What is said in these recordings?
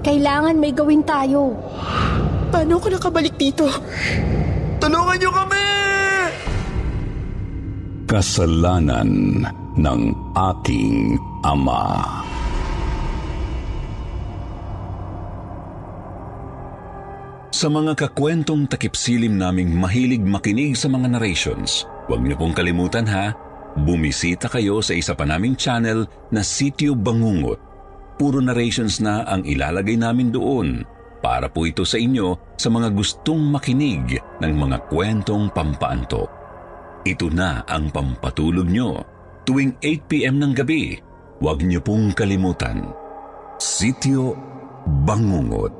Kailangan may gawin tayo. Paano ako nakabalik dito? Tulungan niyo kami! Kasalanan ng aking ama. Sa mga kakwentong takipsilim naming mahilig makinig sa mga narrations, huwag niyo pong kalimutan ha, bumisita kayo sa isa pa naming channel na Sityo Bangungot. Puro narrations na ang ilalagay namin doon para po ito sa inyo sa mga gustong makinig ng mga kwentong pampaanto. Ito na ang pampatulog nyo tuwing 8pm ng gabi. Huwag niyo pong kalimutan. Sityo Bangungot.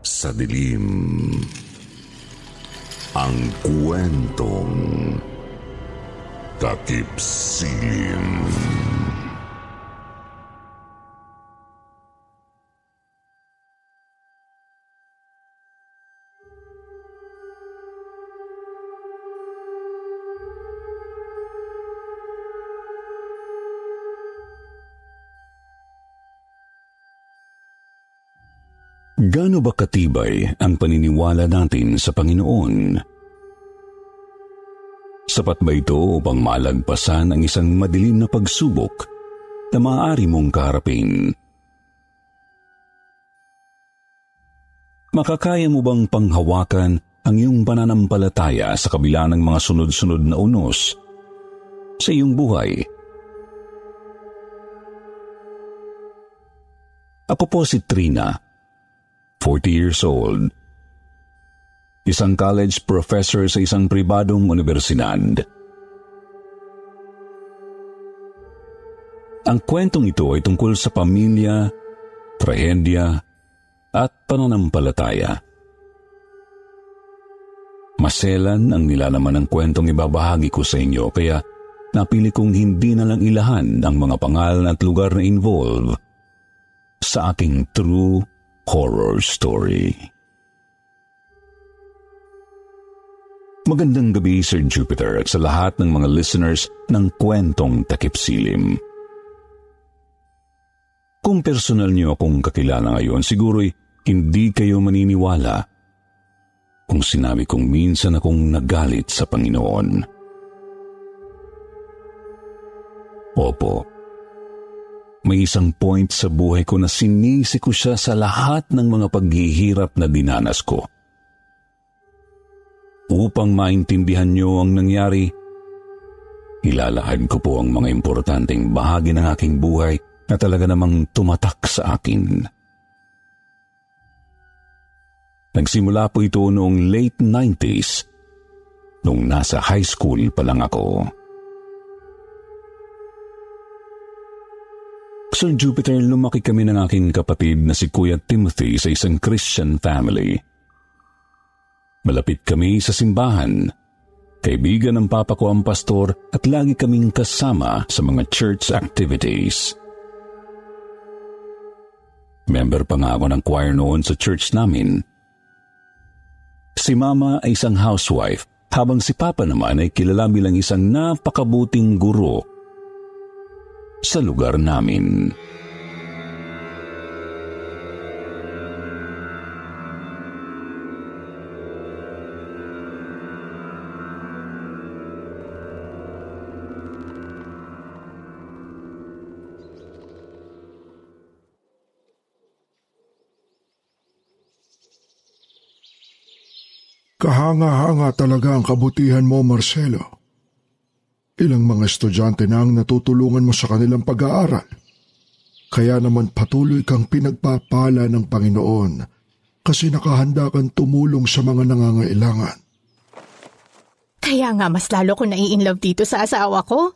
sa dilim. Ang kwentong takip silim. Gaano ba katibay ang paniniwala natin sa Panginoon? Sapat ba ito upang malagpasan ang isang madilim na pagsubok na maaari mong kaharapin? Makakaya mo bang panghawakan ang iyong pananampalataya sa kabila ng mga sunod-sunod na unos sa iyong buhay? Ako po si Trina 40 years old. Isang college professor sa isang pribadong universidad. Ang kwentong ito ay tungkol sa pamilya, trahedya, at pananampalataya. Maselan ang nilalaman ng kwentong ibabahagi ko sa inyo kaya napili kong hindi na lang ilahan ang mga pangalan at lugar na involve sa aking true horror story. Magandang gabi Sir Jupiter at sa lahat ng mga listeners ng kwentong takip silim. Kung personal niyo akong kakilala ngayon, siguro'y hindi kayo maniniwala kung sinabi kong minsan akong nagalit sa Panginoon. Opo, May isang point sa buhay ko na sinisi ko siya sa lahat ng mga paghihirap na dinanas ko. Upang maintindihan niyo ang nangyari, ilalahad ko po ang mga importanteng bahagi ng aking buhay na talaga namang tumatak sa akin. Nagsimula po ito noong late 90s, nung nasa high school pa lang ako. Sa Jupiter, lumaki kami ng aking kapatid na si Kuya Timothy sa isang Christian family. Malapit kami sa simbahan. Kaibigan ng papa ko ang pastor at lagi kaming kasama sa mga church activities. Member pa nga ako ng choir noon sa church namin. Si mama ay isang housewife habang si papa naman ay kilala bilang isang napakabuting guro sa lugar namin. Kahanga-hanga talaga ang kabutihan mo, Marcelo. Ilang mga estudyante na ang natutulungan mo sa kanilang pag-aaral. Kaya naman patuloy kang pinagpapala ng Panginoon kasi nakahanda kang tumulong sa mga nangangailangan. Kaya nga mas lalo ko nai-inlove dito sa asawa ko.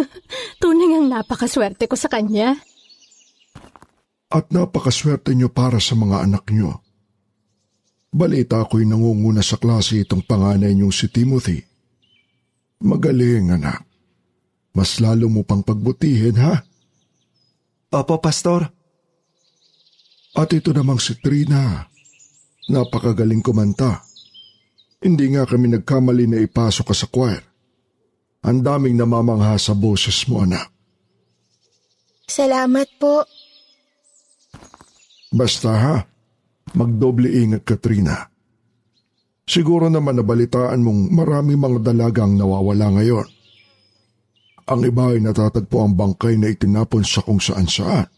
Tunay ang napakaswerte ko sa kanya. At napakaswerte niyo para sa mga anak niyo. Balita ko'y nangunguna sa klase itong panganay niyong si Timothy. Magaling, anak. Mas lalo mo pang pagbutihin, ha? Opo, Pastor. At ito namang si Trina. Napakagaling kumanta. Hindi nga kami nagkamali na ipasok ka sa choir. Ang daming namamangha sa boses mo, anak. Salamat po. Basta ha, magdoble ingat Katrina. Siguro naman nabalitaan mong marami mga dalagang nawawala ngayon. Ang iba ay natatagpo ang bangkay na itinapon sa kung saan saan.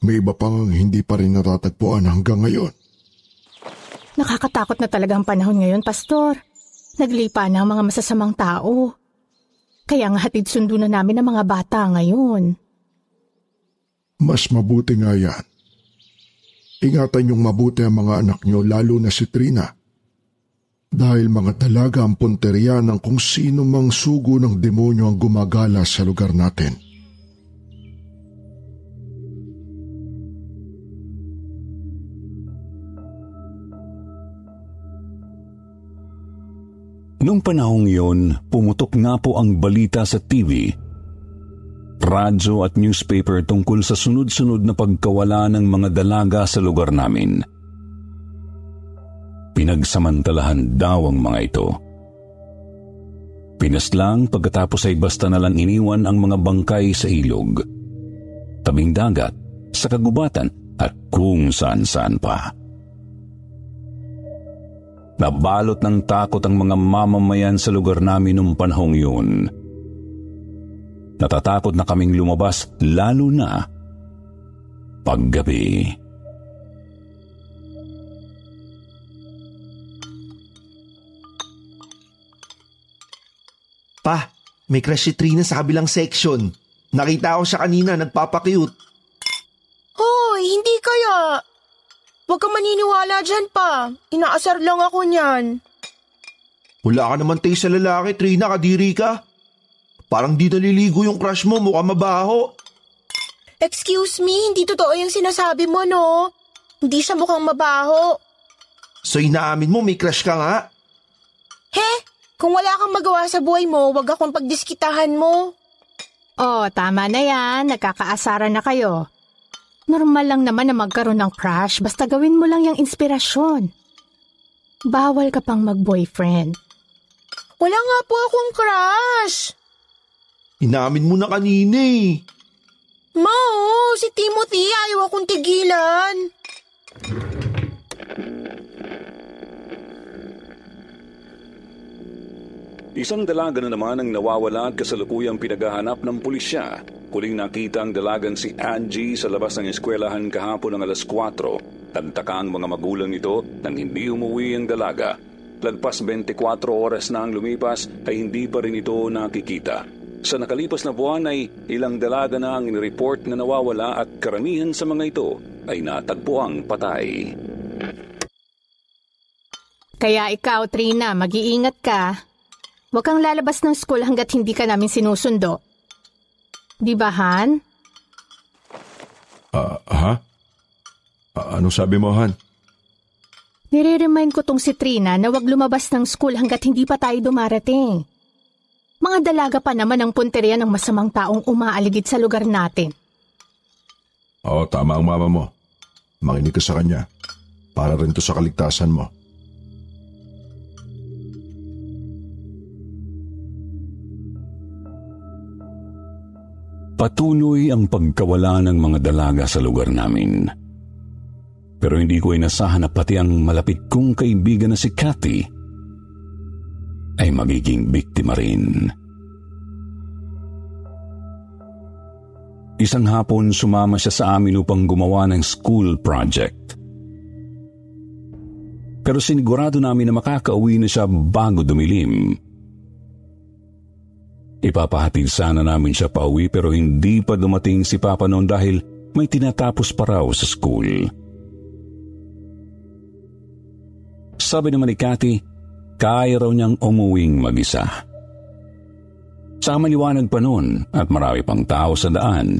May iba pang hindi pa rin natatagpuan hanggang ngayon. Nakakatakot na talaga ang panahon ngayon, Pastor. Naglipa na ang mga masasamang tao. Kaya nga hatid sundo na namin ang mga bata ngayon. Mas mabuti nga yan. Ingatan niyong mabuti ang mga anak niyo lalo na si Trina. Dahil mga dalaga ang punteriya ng kung sino mang sugo ng demonyo ang gumagala sa lugar natin. Nung panahong iyon, pumutok nga po ang balita sa TV, radyo at newspaper tungkol sa sunod-sunod na pagkawala ng mga dalaga sa lugar namin. Pinagsamantalahan daw ang mga ito. Pinaslang pagkatapos ay basta na lang iniwan ang mga bangkay sa ilog, tabing dagat, sa kagubatan at kung saan-saan pa. Nabalot ng takot ang mga mamamayan sa lugar namin noong panahong yun. Natatakot na kaming lumabas lalo na paggabi. Pa, may crush si Trina sa kabilang section. Nakita ko siya kanina, nagpapakyut. Hoy, hindi kaya. Huwag ka maniniwala dyan pa. Inaasar lang ako niyan. Wala ka naman tayo sa lalaki, Trina, kadiri ka. Parang di naliligo yung crush mo, mukha mabaho. Excuse me, hindi totoo yung sinasabi mo, no? Hindi siya mukhang mabaho. So inaamin mo, may crush ka nga? He, kung wala kang magawa sa buhay mo, wag akong pagdiskitahan mo. Oh, tama na yan. Nagkakaasaran na kayo. Normal lang naman na magkaroon ng crush basta gawin mo lang yung inspirasyon. Bawal ka pang mag-boyfriend. Wala nga po akong crush. Inamin mo na kanina eh. Ma, oh, si Timothy ayaw akong tigilan. Isang dalaga na naman ang nawawala at kasalukuyang pinaghahanap ng pulisya. Huling nakita ang dalagang si Angie sa labas ng eskwelahan kahapon ng alas 4. Tantaka ang mga magulang nito nang hindi umuwi ang dalaga. Lagpas 24 oras na ang lumipas ay hindi pa rin ito nakikita. Sa nakalipas na buwan ay ilang dalaga na ang inireport na nawawala at karamihan sa mga ito ay natagpuang patay. Kaya ikaw, Trina, mag-iingat ka. Huwag kang lalabas ng school hanggat hindi ka namin sinusundo. Di ba, Han? Ah, ha? Ah, anong sabi mo, Han? Nire-remind ko tong si Trina na wag lumabas ng school hanggat hindi pa tayo dumarating. Mga dalaga pa naman ang punteriya ng masamang taong umaaligid sa lugar natin. Oo, tama ang mama mo. Makinig ka sa kanya. Para rin to sa kaligtasan mo. Patuloy ang pagkawala ng mga dalaga sa lugar namin. Pero hindi ko inasahan na pati ang malapit kong kaibigan na si Cathy ay magiging biktima rin. Isang hapon sumama siya sa amin upang gumawa ng school project. Pero sinigurado namin na makakauwi na siya bago dumilim. Ipapahatid sana namin siya pauwi pero hindi pa dumating si Papa noon dahil may tinatapos pa raw sa school. Sabi naman ni Cathy, kaya raw niyang umuwing mag-isa. Sa maliwanag pa noon at marami pang tao sa daan,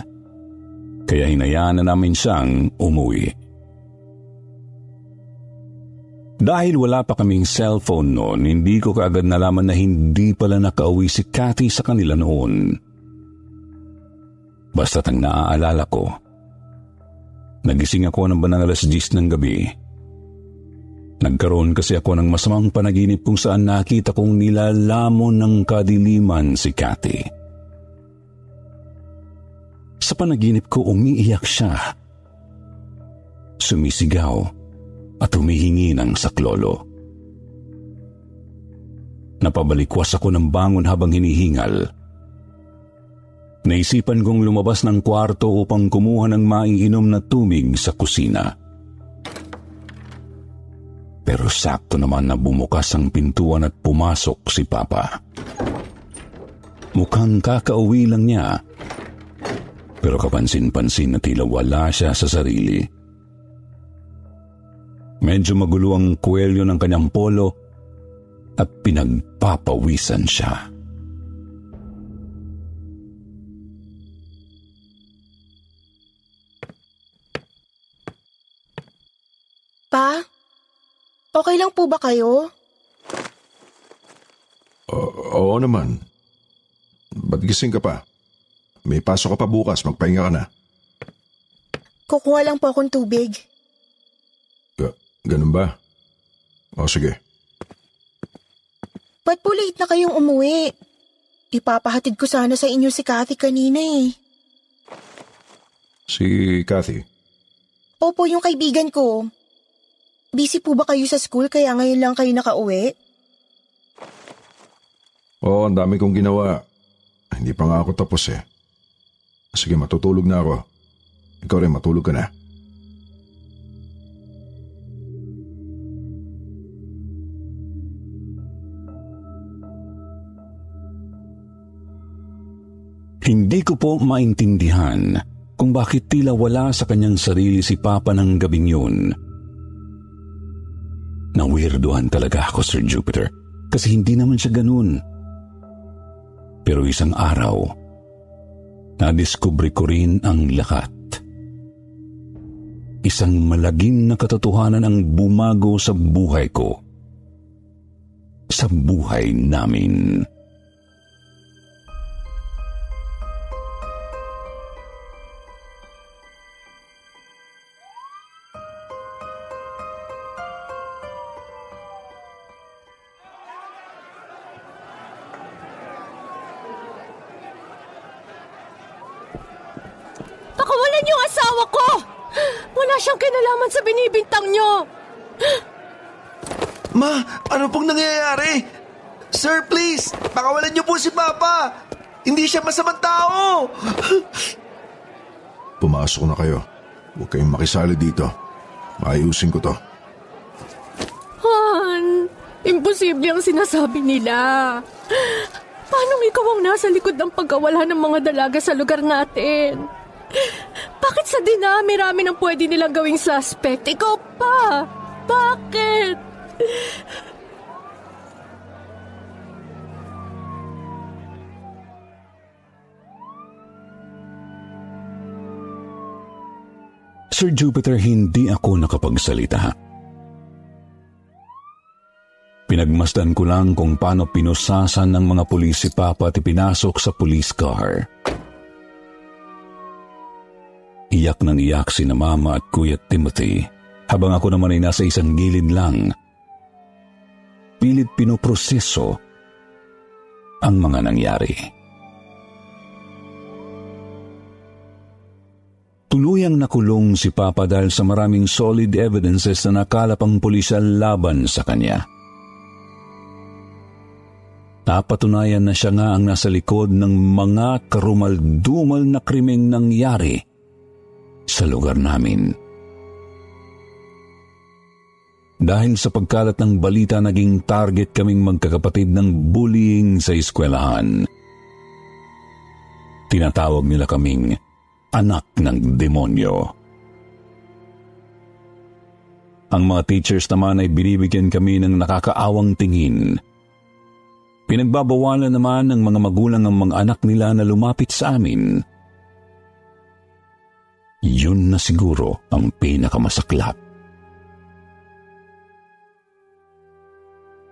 kaya hinayaan na namin siyang umuwi. Dahil wala pa kaming cellphone noon, hindi ko kaagad nalaman na hindi pala nakauwi si Cathy sa kanila noon. Basta't ang naaalala ko, nagising ako ng banang alas 10 ng gabi. Nagkaroon kasi ako ng masamang panaginip kung saan nakita kong nilalamon ng kadiliman si Cathy. Sa panaginip ko umiiyak siya. Sumisigaw at humihingi ng saklolo. Napabalikwas ako ng bangon habang hinihingal. Naisipan kong lumabas ng kwarto upang kumuha ng maiinom na tumig sa kusina. Pero sakto naman na bumukas ang pintuan at pumasok si Papa. Mukhang kakauwi lang niya. Pero kapansin-pansin na tila wala siya sa sarili. Medyo magulo ang kwelyo ng kanyang polo at pinagpapawisan siya. Pa? Okay lang po ba kayo? O- oo naman. Ba't gising ka pa? May pasok ka pa bukas, magpahinga ka na. Kukuha lang po akong tubig. Ga- ganun ba? O sige. Ba't po late na kayong umuwi? Ipapahatid ko sana sa inyo si Cathy kanina eh. Si Cathy. Opo, yung kaibigan ko. Busy po ba kayo sa school kaya ngayon lang kayo nakauwi? Oo, ang dami kong ginawa. Hindi pa nga ako tapos eh. Sige, matutulog na ako. Ikaw rin, matulog ka na. Hindi ko po maintindihan kung bakit tila wala sa kanyang sarili si Papa ng gabing yun. Nawirduhan talaga ako, Sir Jupiter, kasi hindi naman siya ganun. Pero isang araw, nadiskubre ko rin ang lakat. Isang malagim na katotohanan ang bumago sa buhay ko. Sa buhay namin. Pakawalan ano pong nangyayari? Sir, please! Pakawalan niyo po si Papa! Hindi siya masamang tao! Pumasok na kayo. Huwag kayong makisali dito. Maayusin ko to. Han, imposible ang sinasabi nila. Paano ikaw ang nasa likod ng pagkawala ng mga dalaga sa lugar natin? Bakit sa dinami-rami ng pwede nilang gawing suspect? Ikaw pa! Bakit? Sir Jupiter, hindi ako nakapagsalita. Pinagmasdan ko lang kung paano pinusasan ng mga pulis si Papa at ipinasok sa police car. Iyak ng iyak si na Mama at Kuya Timothy habang ako naman ay nasa isang gilid lang. Pilit pinoproseso ang mga nangyari. Tuluyang nakulong si Papa dahil sa maraming solid evidences na nakalap ang pulisya laban sa kanya. Napatunayan na siya nga ang nasa likod ng mga karumaldumal na krimeng nangyari sa lugar namin. Dahil sa pagkalat ng balita, naging target kaming magkakapatid ng bullying sa eskwelahan. Tinatawag nila kaming anak ng demonyo. Ang mga teachers naman ay binibigyan kami ng nakakaawang tingin. Pinagbabawalan naman ng mga magulang ang mga anak nila na lumapit sa amin. Yun na siguro ang pinakamasaklap.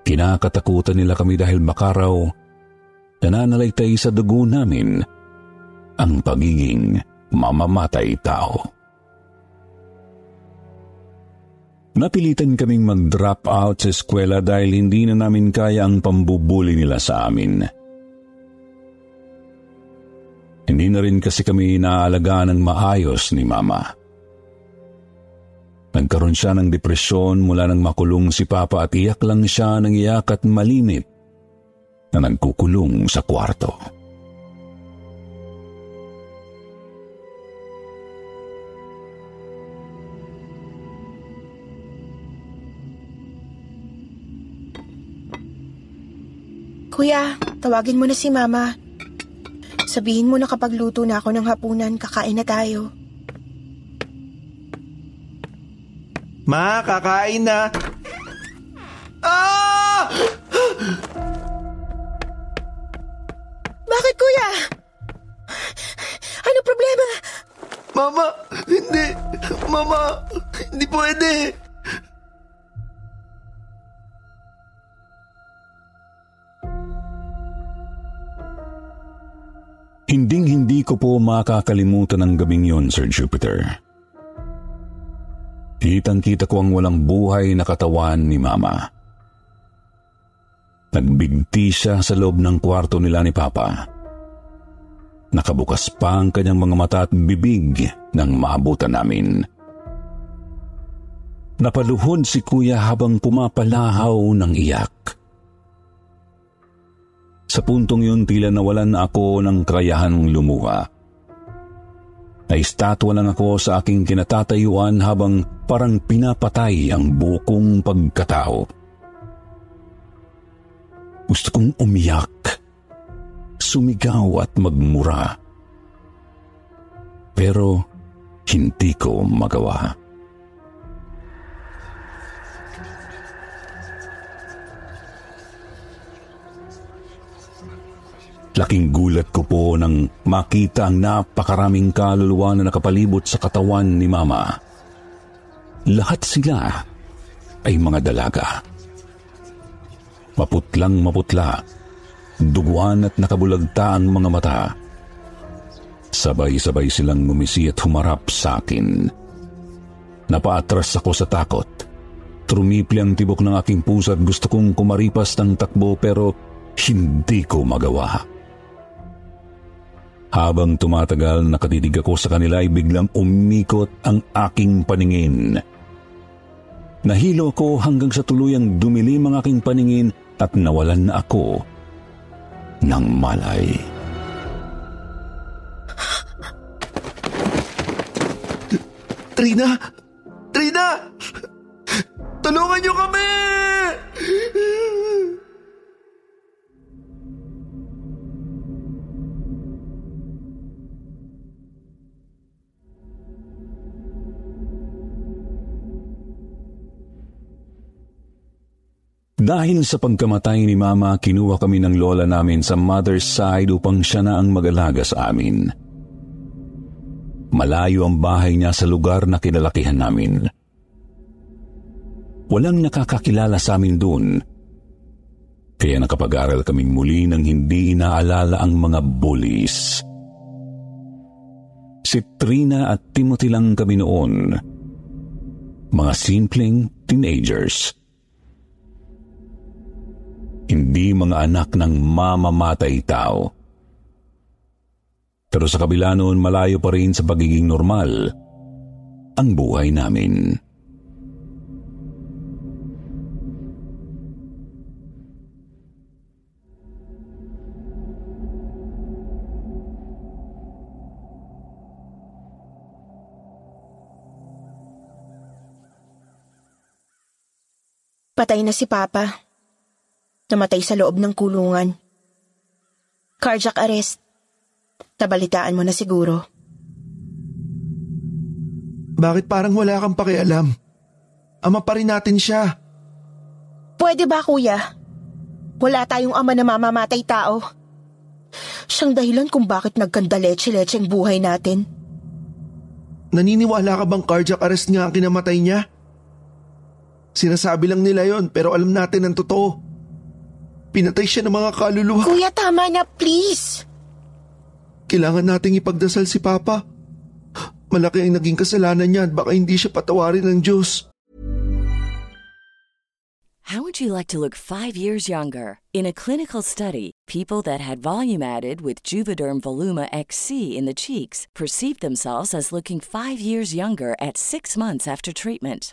Kinakatakutan nila kami dahil baka raw nananalaytay sa dugo namin ang pagiging mamamatay tao. Napilitan kaming mag-drop out sa eskwela dahil hindi na namin kaya ang pambubuli nila sa amin. Hindi na rin kasi kami inaalagaan ng maayos ni Mama. Nagkaroon siya ng depresyon mula nang makulong si Papa at iyak lang siya ng iyak at malimit na nagkukulong sa kwarto. Kuya, tawagin mo na si Mama. Sabihin mo na kapag luto na ako ng hapunan, kakain na tayo. Ma, kakain na. Ah! Bakit, Kuya? Ano problema? Mama, hindi. Mama, hindi pwede. Hinding-hindi ko po makakalimutan ang gabing yon, Sir Jupiter. Kitang-kita ko ang walang buhay na katawan ni Mama. Nagbigti siya sa loob ng kwarto nila ni Papa. Nakabukas pa ang kanyang mga mata at bibig nang maabutan namin. Napaluhod si Kuya habang pumapalahaw ng iyak. Sa puntong yun tila nawalan na ako ng kakayahan lumuha. Naistatwa lang ako sa aking kinatatayuan habang parang pinapatay ang bukong pagkatao. Gusto kong umiyak, sumigaw at magmura. Pero hindi ko magawa. Laking gulat ko po nang makita ang napakaraming kaluluwa na nakapalibot sa katawan ni Mama. Lahat sila ay mga dalaga. Maputlang maputla, duguan at nakabulagta ang mga mata. Sabay-sabay silang ngumisi at humarap sa akin. Napaatras ako sa takot. Trumipli ang tibok ng aking puso at gusto kong kumaripas ng takbo pero hindi ko magawa. Habang tumatagal nakatitig ako sa kanila ay biglang umikot ang aking paningin. Nahilo ako hanggang sa tuluyang dumilim ang aking paningin at nawalan na ako ng malay. Trina! Trina! Tulungan niyo kami! Dahil sa pagkamatay ni Mama, kinuha kami ng lola namin sa mother's side upang siya na ang mag-alaga sa amin. Malayo ang bahay niya sa lugar na kinalakihan namin. Walang nakakakilala sa amin doon. Kaya nakapag-aral kaming muli nang hindi inaalala ang mga bullies. Si Trina at Timothy lang kami noon. Mga simpleng teenagers hindi mga anak ng mamamatay tao. Pero sa kabila noon malayo pa rin sa pagiging normal ang buhay namin. Patay na si Papa. Namatay sa loob ng kulungan. Cardiac arrest. Tabalitaan mo na siguro. Bakit parang wala kang pakialam? Ama pa rin natin siya. Pwede ba kuya? Wala tayong ama na mamamatay tao. Siyang dahilan kung bakit nagkanda leche-leche ang buhay natin. Naniniwala ka bang cardiac arrest nga ang kinamatay niya? Sinasabi lang nila yon pero alam natin ang totoo. Pinatay siya ng mga kaluluwa. Kuya, tama na please. Kailangan nating ipagdasal si Papa. Malaki ang naging kasalanan niya at baka hindi siya patawarin ng Diyos. How would you like to look five years younger? In a clinical study, people that had volume added with Juvederm Voluma XC in the cheeks perceived themselves as looking five years younger at six months after treatment.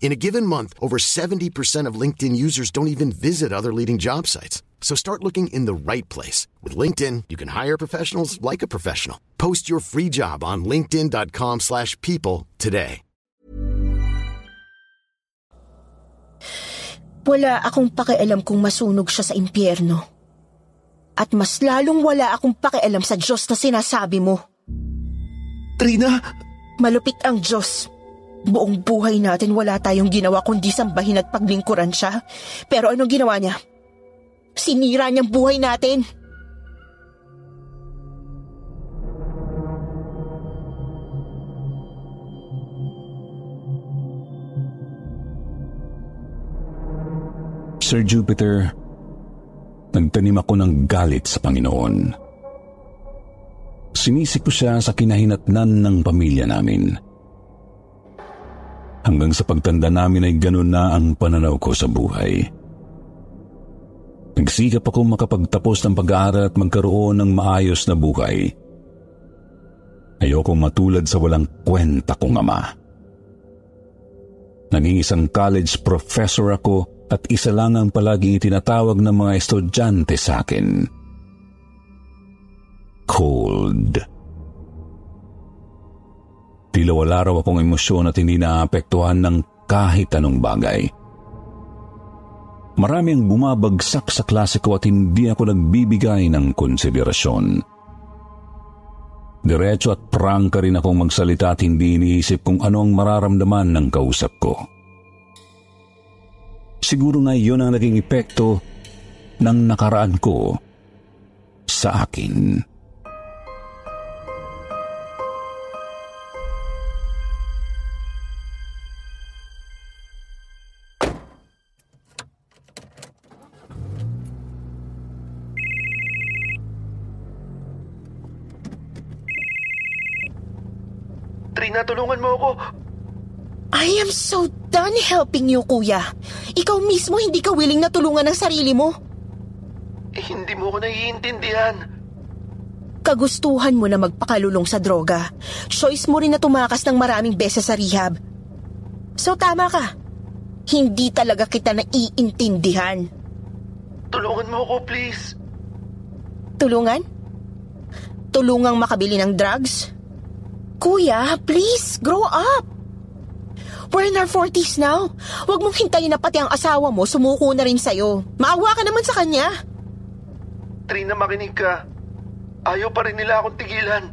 In a given month, over 70% of LinkedIn users don't even visit other leading job sites. So start looking in the right place. With LinkedIn, you can hire professionals like a professional. Post your free job on linkedin.com slash people today. Wala akong pakialam kung masunog siya sa impyerno. At mas lalong wala akong pakialam sa Diyos na sinasabi mo. Trina! Malupit ang Diyos. Buong buhay natin wala tayong ginawa kundi sambahin at paglingkuran siya. Pero anong ginawa niya? Sinira niyang buhay natin. Sir Jupiter, nagtanim ako ng galit sa Panginoon. Sinisik ko siya sa kinahinatnan ng pamilya namin. Hanggang sa pagtanda namin ay ganun na ang pananaw ko sa buhay. Nagsikap ako makapagtapos ng pag-aaral at magkaroon ng maayos na buhay. Ayokong matulad sa walang kwenta kong ama. Naging isang college professor ako at isa lang ang palaging itinatawag ng mga estudyante sa akin. Cold. Tila wala raw akong emosyon at hindi naapektuhan ng kahit anong bagay. Marami ang bumabagsak sa klase ko at hindi ako nagbibigay ng konsiderasyon. Diretso at prangka rin akong magsalita at hindi iniisip kung ano ang mararamdaman ng kausap ko. Siguro nga yun ang naging epekto ng nakaraan ko sa akin. Tulungan mo ako. I am so done helping you, kuya. Ikaw mismo hindi ka willing na tulungan ang sarili mo. Eh, hindi mo ko naiintindihan. Kagustuhan mo na magpakalulong sa droga. Choice mo rin na tumakas ng maraming beses sa rehab. So tama ka. Hindi talaga kita naiintindihan. Tulungan mo ako, please. Tulungan? Tulungang makabili ng drugs? Kuya, please, grow up. We're in our 40s now. Huwag mong hintayin na pati ang asawa mo sumuko na rin sa'yo. Maawa ka naman sa kanya. Trina, makinig ka. Ayaw pa rin nila akong tigilan.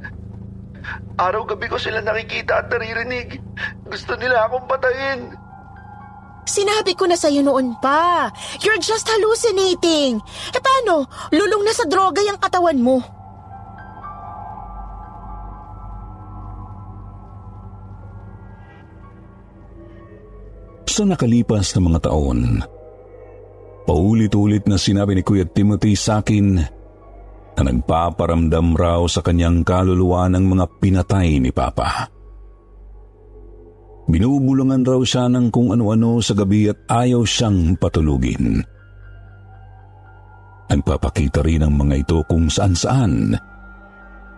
Araw-gabi ko sila nakikita at naririnig. Gusto nila akong patayin. Sinabi ko na sa'yo noon pa. You're just hallucinating. E paano? Lulong na sa droga yung katawan mo. Sa nakalipas na mga taon, paulit-ulit na sinabi ni Kuya Timothy sa akin na nagpaparamdam raw sa kanyang kaluluwa ng mga pinatay ni Papa. Binubulungan raw siya ng kung ano-ano sa gabi at ayaw siyang patulugin. Nagpapakita rin ang mga ito kung saan-saan.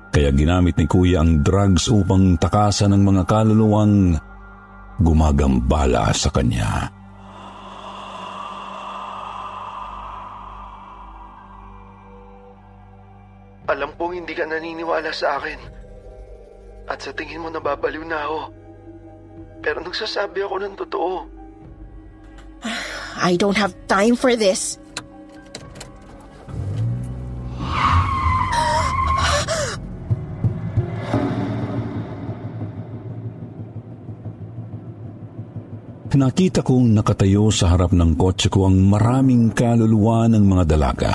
Kaya ginamit ni Kuya ang drugs upang takasan ng mga kaluluwang gumagambala sa kanya. Alam kong hindi ka naniniwala sa akin. At sa tingin mo nababaliw na ako. Pero nagsasabi ako ng totoo. I don't have time for this. Nakita kong nakatayo sa harap ng kotse ko ang maraming kaluluwa ng mga dalaga.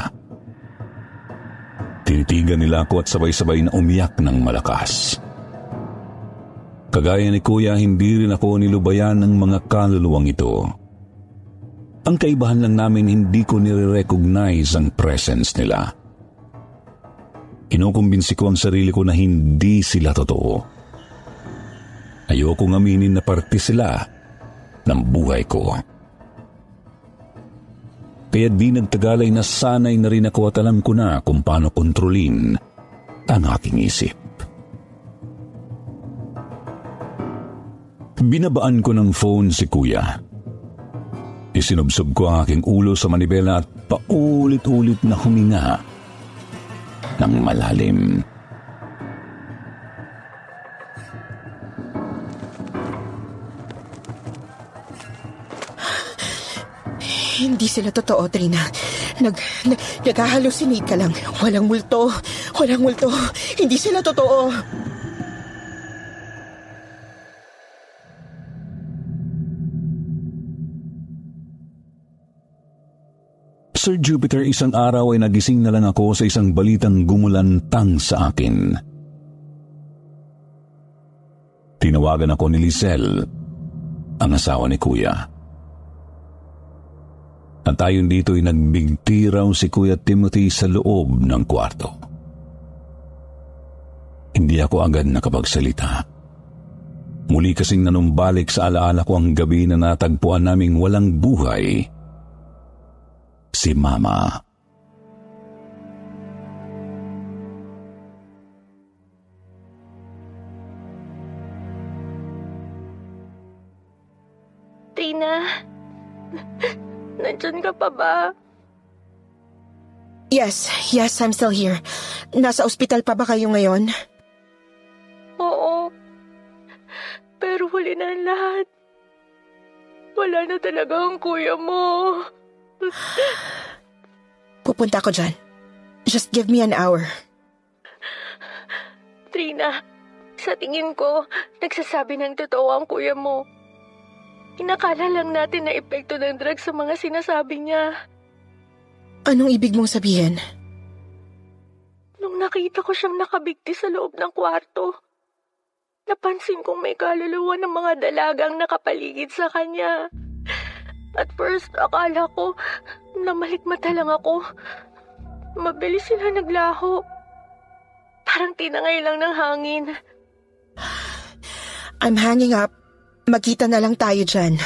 Tinitigan nila ako at sabay-sabay na umiyak ng malakas. Kagaya ni Kuya, hindi rin ako nilubayan ng mga kaluluwang ito. Ang kaibahan lang namin hindi ko nire-recognize ang presence nila. Kinukumbinsi ko ang sarili ko na hindi sila totoo. Ayokong aminin na parte sila ng buhay ko. Kaya di nagtagal ay nasanay na rin ako at alam ko na kung paano kontrolin ang aking isip. Binabaan ko ng phone si kuya. Isinubsob ko ang aking ulo sa manibela at paulit-ulit na huminga ng malalim. Hindi sila totoo, Trina. Nag, nag, nag-hallucinate ka lang. Walang multo. Walang multo. Hindi sila totoo. Sir Jupiter, isang araw ay nagising na lang ako sa isang balitang gumulantang sa akin. Tinawagan ako ni Lizelle, ang asawa ni Kuya. At ayon dito ay nagbigti raw si Kuya Timothy sa loob ng kwarto. Hindi ako agad nakapagsalita. Muli kasing nanumbalik sa alaala ko ang gabi na natagpuan naming walang buhay si Mama. Tina, Nandyan ka pa ba? Yes, yes, I'm still here. Nasa ospital pa ba kayo ngayon? Oo. huli na lahat. Wala na talaga ang kuya mo. Pupunta ako dyan. Just give me an hour. Trina, sa tingin ko, nagsasabi ng totoo ang kuya mo. Inakala lang natin na epekto ng drugs sa mga sinasabi niya. Anong ibig mong sabihin? Nung nakita ko siyang nakabigti sa loob ng kwarto, napansin kong may kaluluwa ng mga dalagang nakapaligid sa kanya. At first, akala ko na malikmata lang ako. Mabilis sila naglaho. Parang tinangay lang ng hangin. I'm hanging up. Magkita na lang tayo dyan.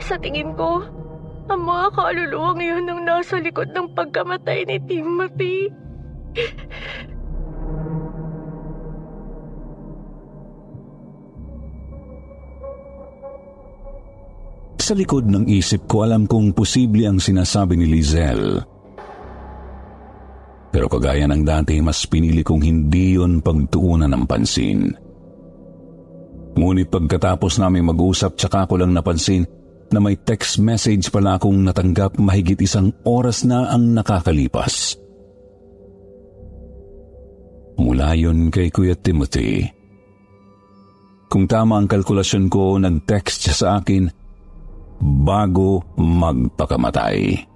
Sa tingin ko, ang mga kaluluwang yun ang nasa likod ng pagkamatay ni Timothy. Sa likod ng isip ko alam kong posible ang sinasabi ni Lizelle. Pero kagaya ng dati, mas pinili kong hindi yon pagtuunan ng pansin. Ngunit pagkatapos namin mag-usap, tsaka ko lang napansin na may text message pala akong natanggap mahigit isang oras na ang nakakalipas. Mula yun kay Kuya Timothy. Kung tama ang kalkulasyon ko, nag-text siya sa akin bago magpakamatay.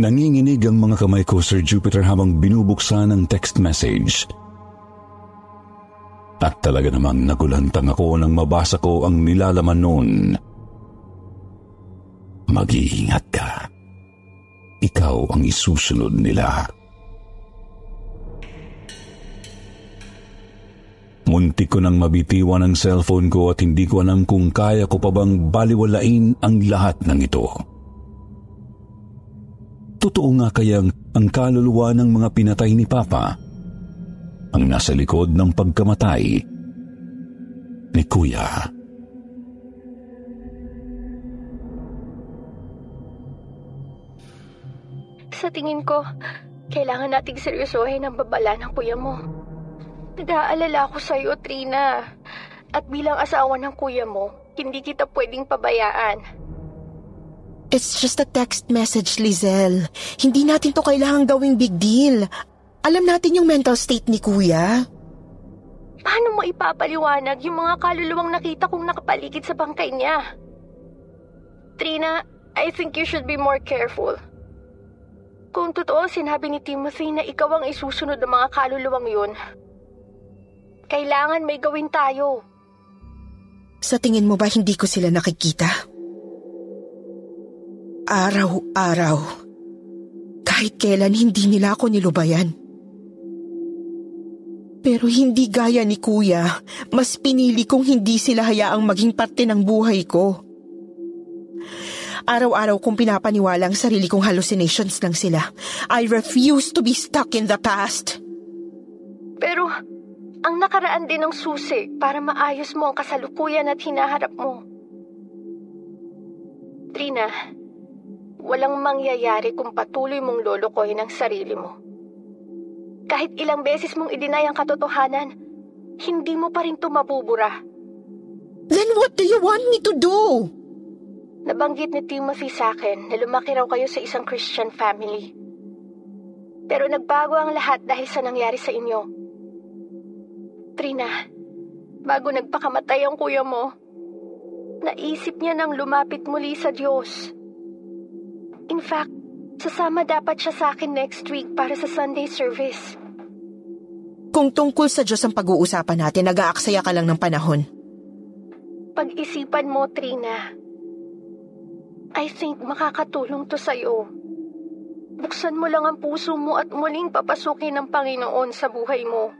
Nanginginig ang mga kamay ko, Sir Jupiter, habang binubuksan ang text message. At talaga namang nagulantang ako nang mabasa ko ang nilalaman noon. Mag-iingat ka. Ikaw ang isusunod nila. Muntik ko nang mabitiwan ang cellphone ko at hindi ko alam kung kaya ko pa bang baliwalain ang lahat ng ito. Totoo nga kayang ang kaluluwa ng mga pinatay ni Papa ang nasa likod ng pagkamatay ni Kuya. Sa tingin ko, kailangan nating seryosohin ang babala ng kuya mo. Nag-aalala ako sa iyo, Trina. At bilang asawa ng kuya mo, hindi kita pwedeng pabayaan. It's just a text message, Lizelle. Hindi natin to kailangan gawing big deal. Alam natin yung mental state ni Kuya. Paano mo ipapaliwanag yung mga kaluluwang nakita kong nakapaligid sa bangkay niya? Trina, I think you should be more careful. Kung totoo sinabi ni Timothy na ikaw ang isusunod ng mga kaluluwang yun, kailangan may gawin tayo. Sa tingin mo ba hindi ko sila nakikita? Araw-araw. Kahit kailan hindi nila ako nilubayan. Pero hindi gaya ni kuya, mas pinili kong hindi sila hayaang maging parte ng buhay ko. Araw-araw kong pinapaniwala ang sarili kong hallucinations lang sila. I refuse to be stuck in the past. Pero ang nakaraan din ng susi para maayos mo ang kasalukuyan at hinaharap mo. Trina, walang mangyayari kung patuloy mong lolokohin ang sarili mo. Kahit ilang beses mong idinay ang katotohanan, hindi mo pa rin ito mabubura. Then what do you want me to do? Nabanggit ni Timothy sa akin na lumaki raw kayo sa isang Christian family. Pero nagbago ang lahat dahil sa nangyari sa inyo. Trina, bago nagpakamatay ang kuya mo, naisip niya nang lumapit muli sa Diyos. In fact, sasama dapat siya sa akin next week para sa Sunday service. Kung tungkol sa Diyos ang pag-uusapan natin, nag-aaksaya ka lang ng panahon. Pag-isipan mo, Trina. I think makakatulong to sa'yo. Buksan mo lang ang puso mo at muling papasukin ng Panginoon sa buhay mo.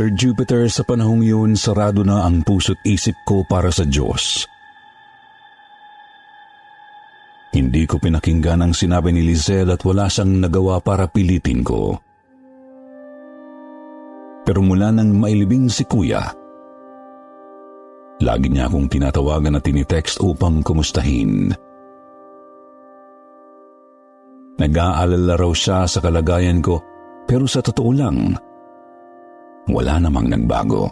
Sir Jupiter, sa panahong yun, sarado na ang puso't isip ko para sa Diyos. Hindi ko pinakinggan ang sinabi ni Lizelle at wala siyang nagawa para pilitin ko. Pero mula nang mailibing si Kuya, lagi niya akong tinatawagan at tinitext upang kumustahin. Nag-aalala raw siya sa kalagayan ko pero sa totoo lang, wala namang nagbago.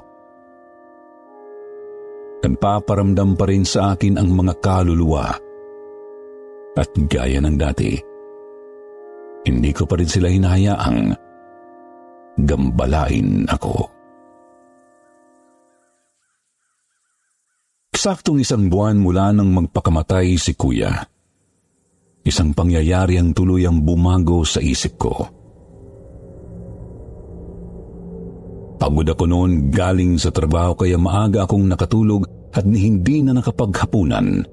Nagpaparamdam pa rin sa akin ang mga kaluluwa. At gaya ng dati, hindi ko pa rin sila hinahayaang gambalain ako. Eksaktong isang buwan mula nang magpakamatay si kuya. Isang pangyayari ang tuluyang bumago sa isip ko. Pagod ako noon galing sa trabaho kaya maaga akong nakatulog at hindi na nakapaghapunan.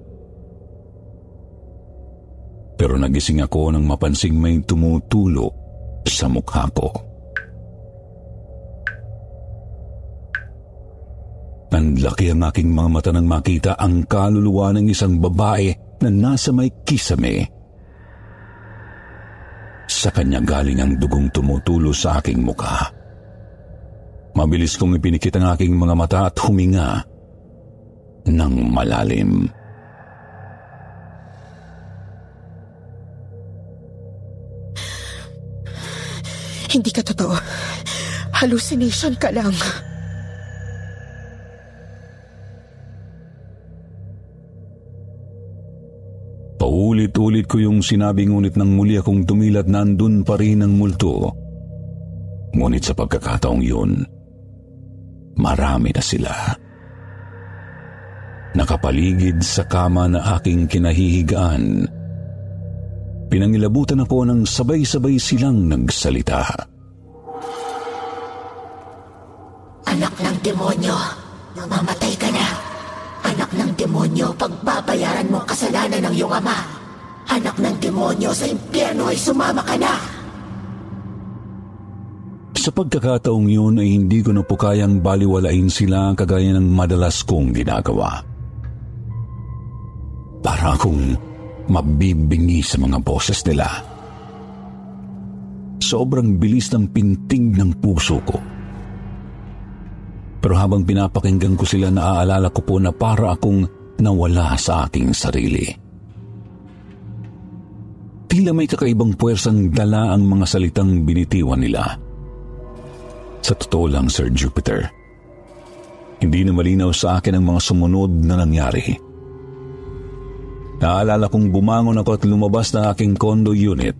Pero nagising ako nang mapansing may tumutulo sa mukha ko. Nanlaki ang aking mga mata nang makita ang kaluluwa ng isang babae na nasa may kisame. Sa kanya galing ang dugong tumutulo sa aking mukha. Mabilis kong ipinikit ang aking mga mata at huminga ng malalim. Hindi ka totoo. Hallucination ka lang. Paulit-ulit ko yung sinabi ngunit nang muli akong tumilat nandun pa rin ang multo. Ngunit sa pagkakataong yun, marami na sila. Nakapaligid sa kama na aking kinahihigaan. Pinangilabutan ako ng sabay-sabay silang nagsalita. Anak ng demonyo, namamatay ka na. Anak ng demonyo, pagbabayaran mo kasalanan ng iyong ama. Anak ng demonyo, sa impyerno ay sumama ka na. Sa pagkakataong yun ay hindi ko na po kayang baliwalain sila kagaya ng madalas kong ginagawa. Para akong mabibingi sa mga boses nila. Sobrang bilis ng pintig ng puso ko pero habang pinapakinggan ko sila, naaalala ko po na para akong nawala sa aking sarili. Tila may kakaibang puwersang dala ang mga salitang binitiwan nila. Sa totoo lang, Sir Jupiter, hindi na malinaw sa akin ang mga sumunod na nangyari. Naalala kong bumangon ako at lumabas na aking condo unit.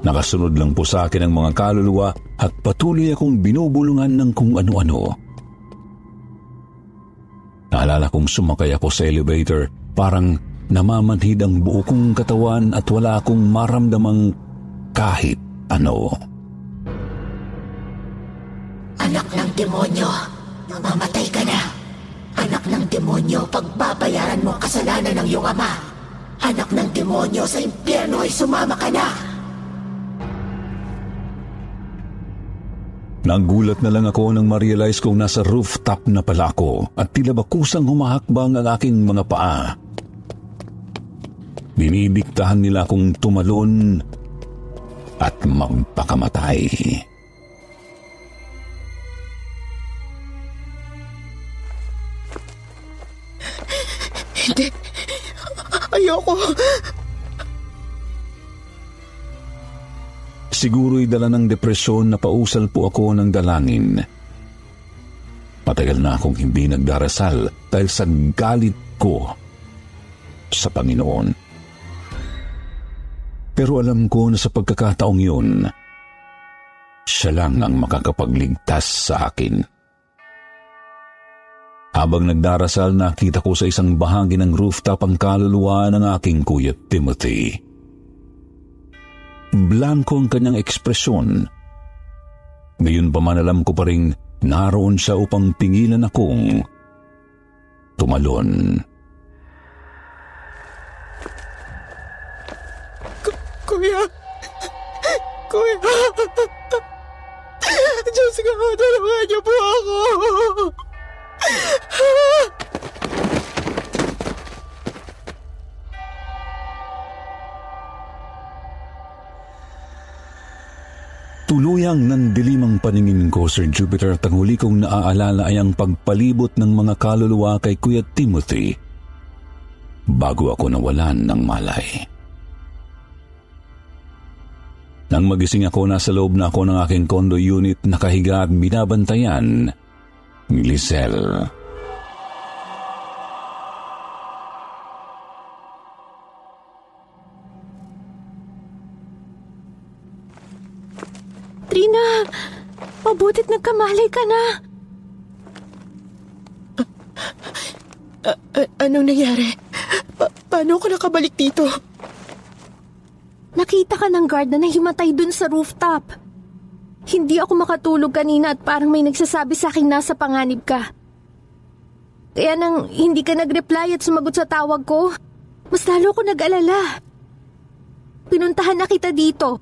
Nakasunod lang po sa akin ang mga kaluluwa at patuloy akong binubulungan ng kung ano-ano. Naalala kong sumakay ako sa elevator, parang namamanhid ang buo kong katawan at wala akong maramdamang kahit ano. Anak ng demonyo, namamatay ka na. Anak ng demonyo, pagbabayaran mo kasalanan ng iyong ama. Anak ng demonyo, sa impyerno ay sumama ka na. Nagulat na lang ako nang ma-realize kong nasa rooftop na pala ako at tila ba kusang humahakbang ang aking mga paa. Dinidiktahan nila akong tumalon at magpakamatay. Hindi. Ayoko. Siguro'y dala ng depresyon na pausal po ako ng dalangin. Matagal na akong hindi nagdarasal dahil sa galit ko sa Panginoon. Pero alam ko na sa pagkakataong yun, siya lang ang makakapagligtas sa akin. Habang nagdarasal, nakita ko sa isang bahagi ng rooftop ang kaluluwa ng aking kuya Timothy. Blanco ang kanyang ekspresyon. Ngayon pa man alam ko pa rin naroon siya upang pingilan akong tumalon. Kuya! Kuya! Diyos ko, tulungan niyo po ako! Tuluyang nandilim ang paningin ko, Sir Jupiter, at ang huli kong naaalala ay ang pagpalibot ng mga kaluluwa kay Kuya Timothy bago ako nawalan ng malay. Nang magising ako, nasa loob na ako ng aking condo unit nakahiga at binabantayan ni Lizelle. Trina, mabutit nagkamalay ka na. A- a- anong nangyari? Pa- paano ako nakabalik dito? Nakita ka ng guard na nahimatay dun sa rooftop. Hindi ako makatulog kanina at parang may nagsasabi sa akin nasa panganib ka. Kaya nang hindi ka nag-reply at sumagot sa tawag ko, mas lalo ko nag-alala. Pinuntahan na kita dito.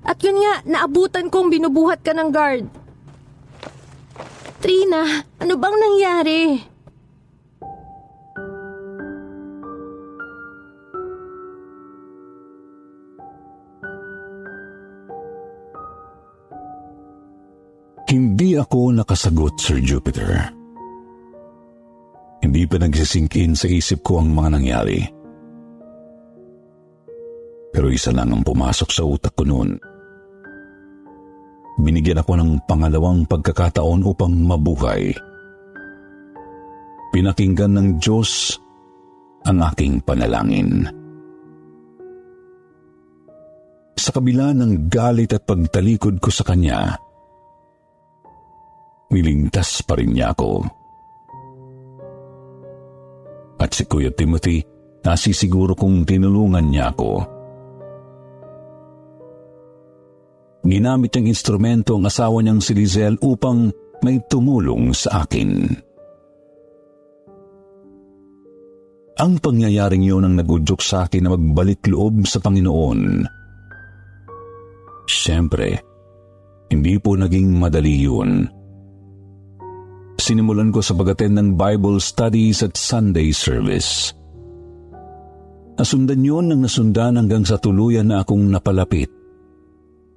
At yun nga, naabutan kong binubuhat ka ng guard. Trina, ano bang nangyari? Hindi ako nakasagot, Sir Jupiter. Hindi pa nagsisink in sa isip ko ang mga nangyari. Pero isa lang ang pumasok sa utak ko noon. Binigyan ako ng pangalawang pagkakataon upang mabuhay. Pinakinggan ng Diyos ang aking panalangin. Sa kabila ng galit at pagtalikod ko sa Kanya, niligtas pa rin niya ako. At si Kuya Timothy, nasisiguro kong tinulungan niya ako. Ginamit niyang instrumento ang asawa niyang si Lizelle upang may tumulong sa akin. Ang pangyayaring yun ang nagudyok sa akin na magbalik loob sa Panginoon. Siyempre, hindi po naging madali yun sinimulan ko sa pag-attend ng Bible studies at Sunday service. Nasundan yun ng nasundan hanggang sa tuluyan na akong napalapit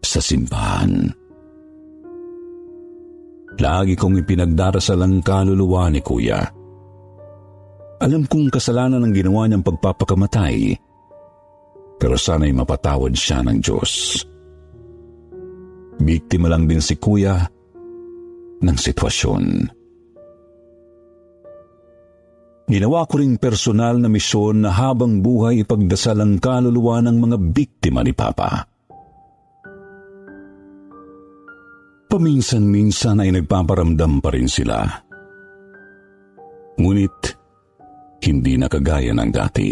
sa simbahan. Lagi kong ipinagdarasal ang kaluluwa ni Kuya. Alam kong kasalanan ang ginawa niyang pagpapakamatay, pero sana'y mapatawad siya ng Diyos. Biktima lang din si Kuya ng sitwasyon. Ginawa ko ring personal na misyon na habang buhay ipagdasal ang kaluluwa ng mga biktima ni Papa. Paminsan-minsan ay nagpaparamdam pa rin sila. Ngunit, hindi na kagaya ng dati.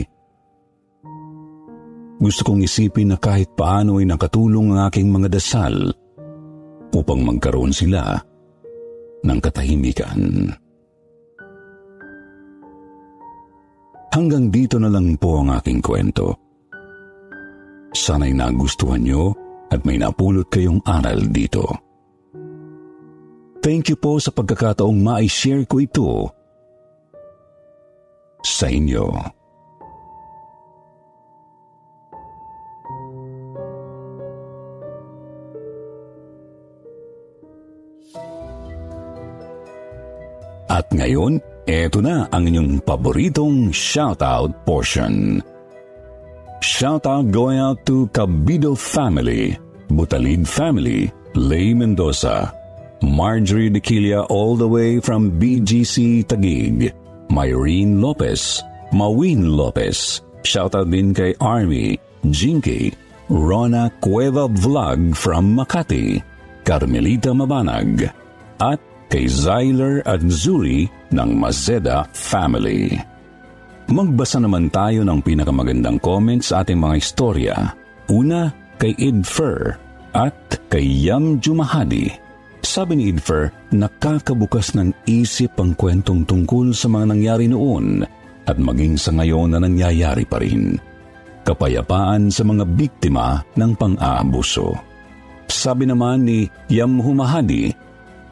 Gusto kong isipin na kahit paano ay nakatulong ang aking mga dasal upang magkaroon sila ng katahimikan. Hanggang dito na lang po ang aking kwento. Sana'y nagustuhan nyo at may napulot kayong aral dito. Thank you po sa pagkakataong ma-share ko ito sa inyo. At ngayon, Eto na ang inyong paboritong shoutout portion. Shoutout going out to Cabido Family, Butalid Family, Lay Mendoza, Marjorie Dequilia all the way from BGC Tagig, Myrene Lopez, Mawin Lopez, shoutout din kay Army, Jinky, Rona Cueva Vlog from Makati, Carmelita Mabanag, at kay Zyler at Zuri ng Mazeda Family. Magbasa naman tayo ng pinakamagandang comments sa ating mga istorya. Una, kay Idfer at kay Yam Jumahadi. Sabi ni Idfer, nakakabukas ng isip ang kwentong tungkol sa mga nangyari noon at maging sa ngayon na nangyayari pa rin. Kapayapaan sa mga biktima ng pang-aabuso. Sabi naman ni Yam Humahadi,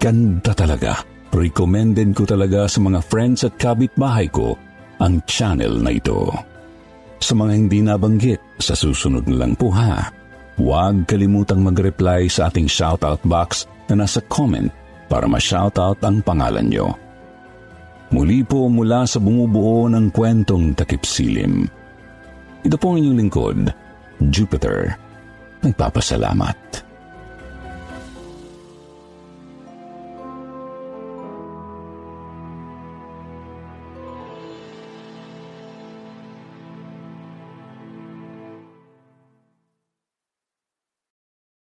ganda talaga recommended ko talaga sa mga friends at kabitbahay ko ang channel na ito. Sa mga hindi nabanggit, sa susunod na lang po ha. Huwag kalimutang mag-reply sa ating shoutout box na nasa comment para ma-shoutout ang pangalan nyo. Muli po mula sa bumubuo ng kwentong takip silim. Ito po ang inyong lingkod, Jupiter. nagpapasalamat.